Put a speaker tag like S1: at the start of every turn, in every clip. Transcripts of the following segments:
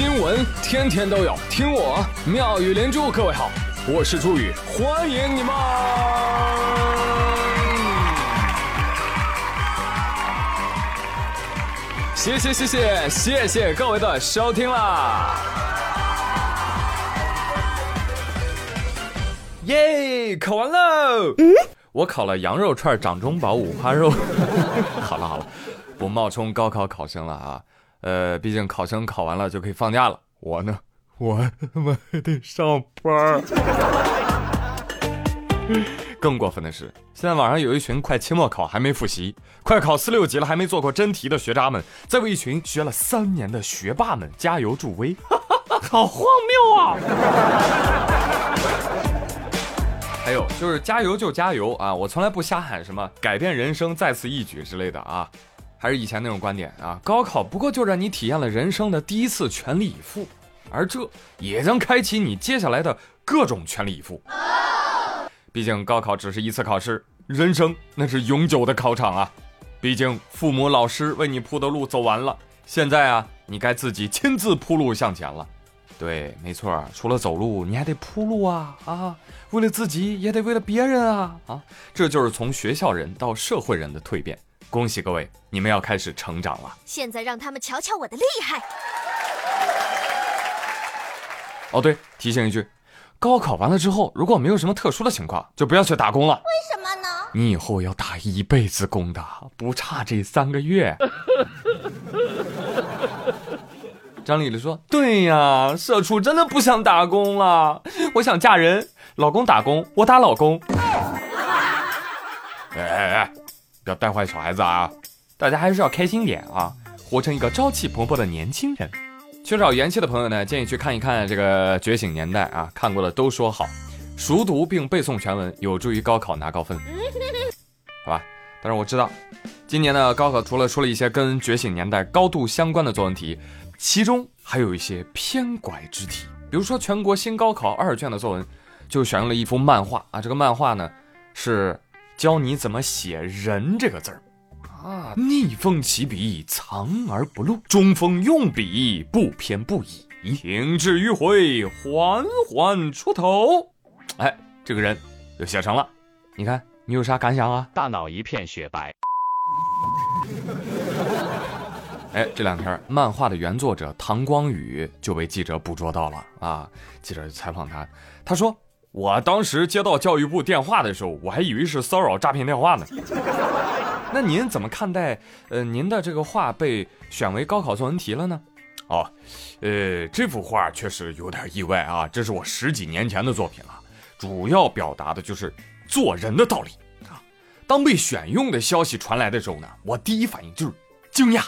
S1: 新闻天天都有，听我妙语连珠。各位好，我是朱宇，欢迎你们！谢谢谢谢谢谢各位的收听啦！耶，考完喽！我考了羊肉串、掌中宝、五花肉。好了好了，不冒充高考考生了啊。呃，毕竟考生考完了就可以放假了，我呢，我他妈还得上班。更过分的是，现在网上有一群快期末考还没复习，快考四六级了还没做过真题的学渣们，在为一群学了三年的学霸们加油助威，好荒谬啊！还有就是加油就加油啊！我从来不瞎喊什么改变人生再次一举之类的啊。还是以前那种观点啊，高考不过就让你体验了人生的第一次全力以赴，而这也将开启你接下来的各种全力以赴。毕竟高考只是一次考试，人生那是永久的考场啊！毕竟父母老师为你铺的路走完了，现在啊，你该自己亲自铺路向前了。对，没错，除了走路，你还得铺路啊啊！为了自己，也得为了别人啊啊！这就是从学校人到社会人的蜕变。恭喜各位，你们要开始成长了。
S2: 现在让他们瞧瞧我的厉害。
S1: 哦，对，提醒一句，高考完了之后，如果没有什么特殊的情况，就不要去打工了。
S2: 为什么呢？
S1: 你以后要打一辈子工的，不差这三个月。张丽丽说：“对呀，社畜真的不想打工了，我想嫁人，老公打工，我打老公。”哎哎哎！不要带坏小孩子啊！大家还是要开心点啊，活成一个朝气蓬勃的年轻人。缺少元气的朋友呢，建议去看一看这个《觉醒年代》啊，看过的都说好，熟读并背诵全文，有助于高考拿高分，好吧？但是我知道，今年的高考除了出了一些跟《觉醒年代》高度相关的作文题，其中还有一些偏拐之题，比如说全国新高考二卷的作文，就选用了一幅漫画啊，这个漫画呢是。教你怎么写“人”这个字儿啊，逆风起笔，藏而不露；中锋用笔，不偏不倚；停滞迂回，缓缓出头。哎，这个人就写成了。你看，你有啥感想啊？
S3: 大脑一片雪白。
S1: 哎，这两天漫画的原作者唐光宇就被记者捕捉到了啊！记者采访他，他说。我当时接到教育部电话的时候，我还以为是骚扰诈骗电话呢。那您怎么看待呃您的这个画被选为高考作文题了呢？哦，呃，这幅画确实有点意外啊，这是我十几年前的作品了，主要表达的就是做人的道理啊。当被选用的消息传来的时候呢，我第一反应就是惊讶，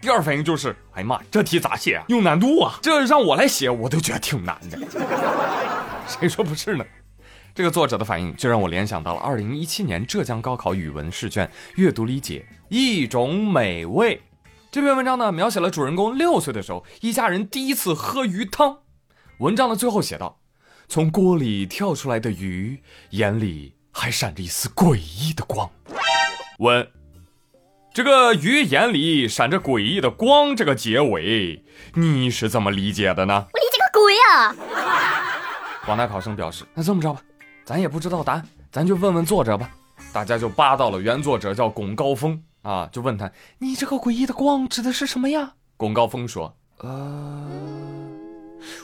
S1: 第二反应就是哎呀妈，这题咋写啊？有难度啊！这让我来写，我都觉得挺难的。谁说不是呢？这个作者的反应就让我联想到了二零一七年浙江高考语文试卷阅读理解一种美味。这篇文章呢，描写了主人公六岁的时候，一家人第一次喝鱼汤。文章的最后写道：“从锅里跳出来的鱼眼里还闪着一丝诡异的光。”问：这个鱼眼里闪着诡异的光，这个结尾你是怎么理解的呢？
S2: 我理解个鬼啊！
S1: 广大考生表示：“那这么着吧，咱也不知道答案，咱就问问作者吧。”大家就扒到了原作者叫龚高峰啊，就问他：“你这个诡异的光指的是什么呀？”龚高峰说：“呃，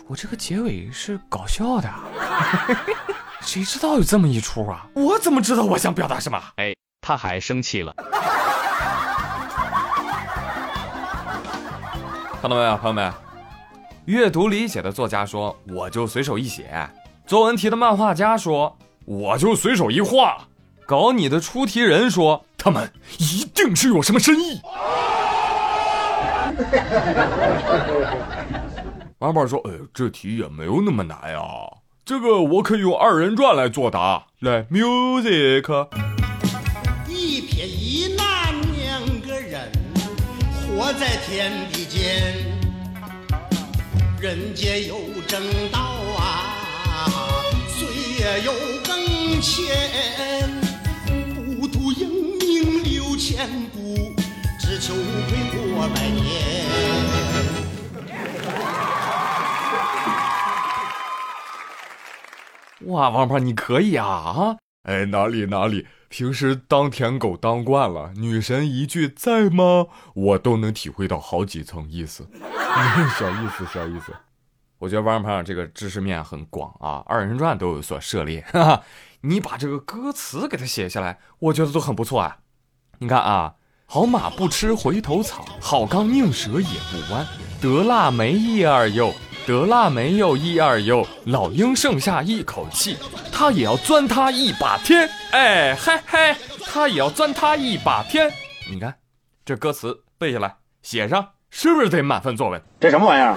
S1: 我这个结尾是搞笑的，谁知道有这么一出啊？我怎么知道我想表达什么？”
S3: 哎，他还生气了。
S1: 看到没有，朋友们？阅读理解的作家说：“我就随手一写。”作文题的漫画家说：“我就随手一画。”搞你的出题人说：“他们一定是有什么深意。”王宝说：“呃，这题也没有那么难啊，这个我可以用二人转来作答。来，music。一撇一捺两个人，活在天地间。人间有正道啊，岁月有更迁，不图英名留千古，只求无愧过百年。哇，王胖你可以啊啊！哎，哪里哪里，平时当舔狗当惯了，女神一句在吗，我都能体会到好几层意思。小意思，小意思。我觉得王胖这个知识面很广啊，二人转都有所涉猎。哈哈，你把这个歌词给他写下来，我觉得都很不错啊。你看啊，好马不吃回头草，好钢宁折也不弯，得腊梅一二又。得腊没有一二哟，老鹰剩下一口气，他也要钻他一把天。哎嘿嘿，他也要钻他一把天。你看，这歌词背下来，写上，是不是得满分作文？
S4: 这什么玩意儿？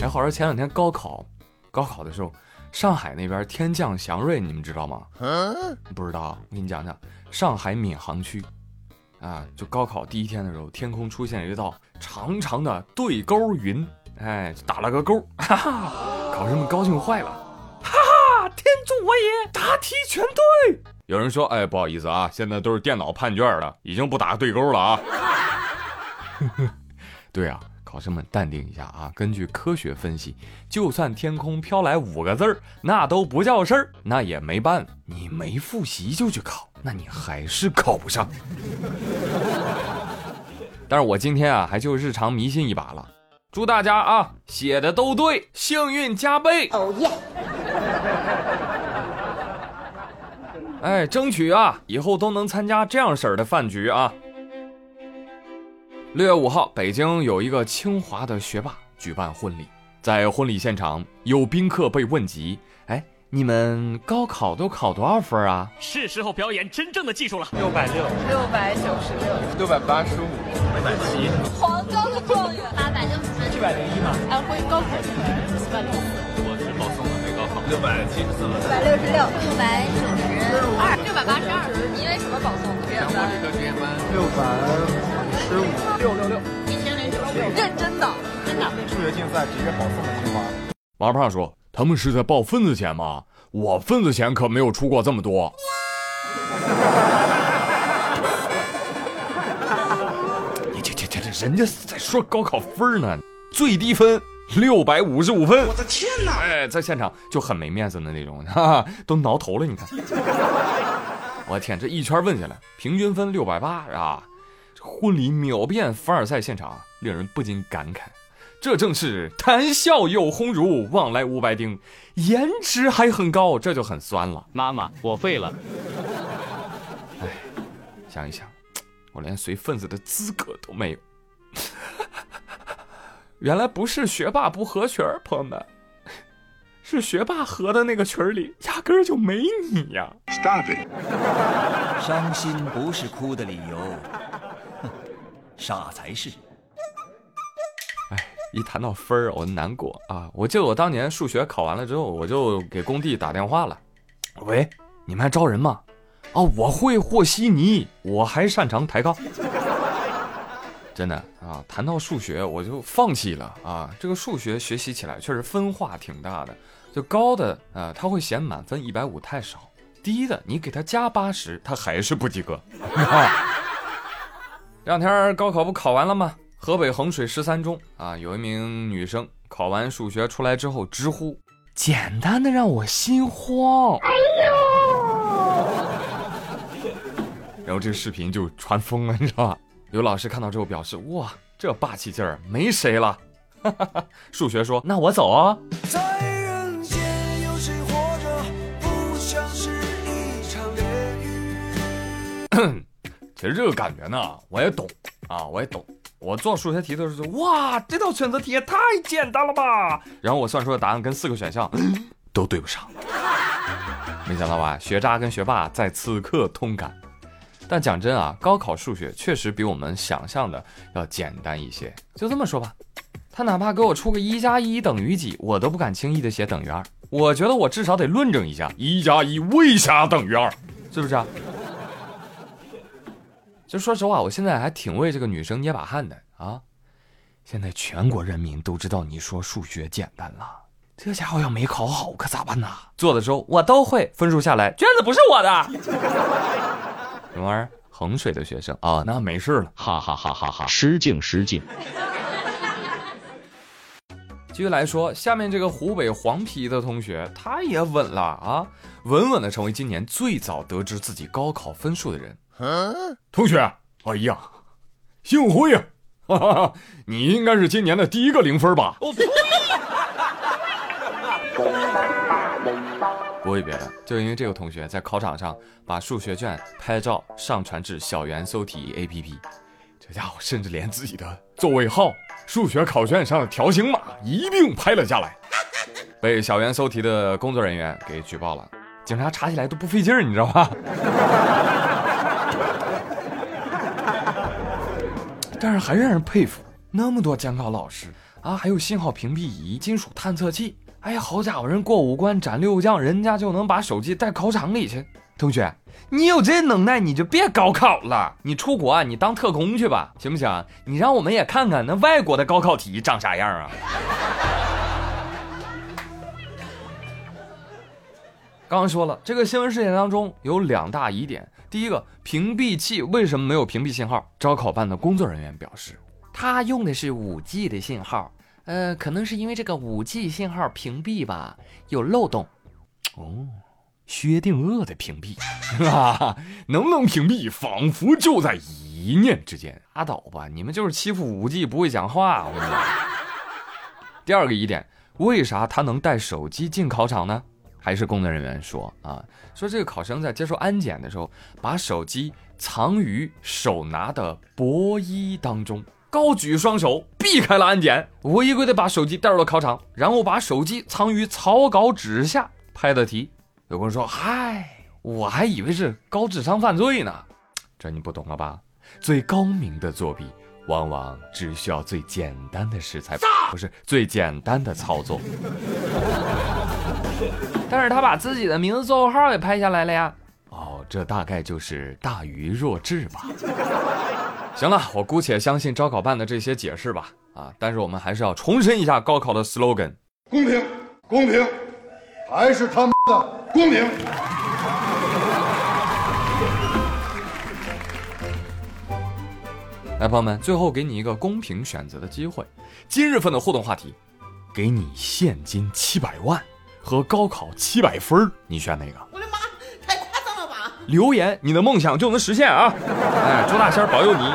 S1: 哎，话说前两天高考，高考的时候，上海那边天降祥瑞，你们知道吗？嗯，不知道，我给你讲讲，上海闵行区。啊，就高考第一天的时候，天空出现一道长长的对勾云，哎，打了个勾，哈哈，考生们高兴坏了，哈哈，天助我也，答题全对。有人说，哎，不好意思啊，现在都是电脑判卷了，已经不打对勾了啊。对啊，考生们淡定一下啊，根据科学分析，就算天空飘来五个字儿，那都不叫事儿，那也没办法，你没复习就去考。那你还是考不上，但是我今天啊，还就日常迷信一把了。祝大家啊，写的都对，幸运加倍。哦耶！哎，争取啊，以后都能参加这样式儿的饭局啊。六月五号，北京有一个清华的学霸举办婚礼，在婚礼现场，有宾客被问及，哎。你们高考都考多少分啊？
S3: 是时候表演真正的技术了。
S5: 六百六，
S6: 六百九十六，
S5: 六百八十五，六百七。
S6: 黄冈的状元，
S2: 八百六十分。
S5: 七百零一嘛？
S6: 安徽高考生，七百六十四。
S5: 我是保送的，没高考。六百七十四。
S2: 六百六十六，六百九十二，六百八十二。因为什么保送？
S5: 强迫理科实验班。
S7: 六百十五，
S5: 六六六，
S6: 一千零九十六。认真的，真的。
S7: 数学竞赛直接保送的清华。
S1: 王胖说。他们是在报份子钱吗？我份子钱可没有出过这么多。你这这这这，人家在说高考分呢，最低分六百五十五分。我的天哪！哎，在现场就很没面子的那种，哈哈，都挠头了。你看，我天，这一圈问下来，平均分六百八啊！婚礼秒变凡尔赛现场，令人不禁感慨。这正是谈笑有鸿儒，往来无白丁，颜值还很高，这就很酸了。
S3: 妈妈，我废了。
S1: 哎，想一想，我连随份子的资格都没有。原来不是学霸不合群儿，朋友们，是学霸合的那个群儿里压根儿就没你呀。Stop it！
S8: 伤心不是哭的理由，傻才是。
S1: 一谈到分儿，我难过啊！我记得我当年数学考完了之后，我就给工地打电话了。喂，你们还招人吗？啊，我会和稀泥，我还擅长抬杠。真的啊，谈到数学我就放弃了啊！这个数学学习起来确实分化挺大的，就高的啊，他会嫌满分一百五太少；低的你给他加八十，他还是不及格。这两天高考不考完了吗？河北衡水十三中啊，有一名女生考完数学出来之后直呼：“简单的让我心慌。”哎呦！然后这个视频就传疯了，你知道吧？有老师看到之后表示：“哇，这霸气劲儿没谁了。”数学说：“那我走啊。”其实这个感觉呢，我也懂啊，我也懂。我做数学题的时候，哇，这道选择题也太简单了吧！然后我算出的答案跟四个选项都对不上，没想到吧？学渣跟学霸在此刻通感。但讲真啊，高考数学确实比我们想象的要简单一些。就这么说吧，他哪怕给我出个一加一等于几，我都不敢轻易的写等于二。我觉得我至少得论证一下，一加一为啥等于二，是不是啊？就说实话，我现在还挺为这个女生捏把汗的啊！现在全国人民都知道你说数学简单了，这家伙要没考好可咋办呢？做的时候我都会，分数下来卷子不是我的。什么玩意儿？衡水的学生啊，那没事了，
S3: 哈哈哈哈哈！失敬失敬。
S1: 继续来说，下面这个湖北黄陂的同学，他也稳了啊，稳稳的成为今年最早得知自己高考分数的人。嗯同学，哎呀，幸会呀，哈哈哈，你应该是今年的第一个零分吧？我不为别的，就因为这个同学在考场上把数学卷拍照上传至小猿搜题 APP，这家伙甚至连自己的座位号、数学考卷上的条形码一并拍了下来，被小猿搜题的工作人员给举报了。警察查起来都不费劲儿，你知道吧？但是还让人佩服，那么多监考老师啊，还有信号屏蔽仪、金属探测器。哎呀，好家伙，人过五关斩六将，人家就能把手机带考场里去。同学，你有这能耐，你就别高考了，你出国啊，你当特工去吧，行不行？你让我们也看看那外国的高考题长啥样啊！刚刚说了，这个新闻事件当中有两大疑点。第一个，屏蔽器为什么没有屏蔽信号？招考办的工作人员表示，他用的是五 G 的信号。呃，可能是因为这个五 G 信号屏蔽吧，有漏洞。哦，薛定谔的屏蔽，啊，能不能屏蔽，仿佛就在一念之间。拉倒吧，你们就是欺负五 G 不会讲话。我跟你讲。第二个疑点，为啥他能带手机进考场呢？还是工作人员说啊，说这个考生在接受安检的时候，把手机藏于手拿的薄衣当中。高举双手避开了安检，违规的把手机带入了考场，然后把手机藏于草稿纸下拍的题。有人说：“嗨，我还以为是高智商犯罪呢。”这你不懂了吧？最高明的作弊，往往只需要最简单的食材，不是最简单的操作。但是他把自己的名字、座号也拍下来了呀。哦，这大概就是大愚若智吧。行了，我姑且相信招考办的这些解释吧。啊，但是我们还是要重申一下高考的 slogan：
S4: 公平，公平，还是他妈的公平。
S1: 来，朋友们，最后给你一个公平选择的机会。今日份的互动话题，给你现金七百万和高考七百分，你选哪个？留言，你的梦想就能实现啊！哎，朱大仙保佑你。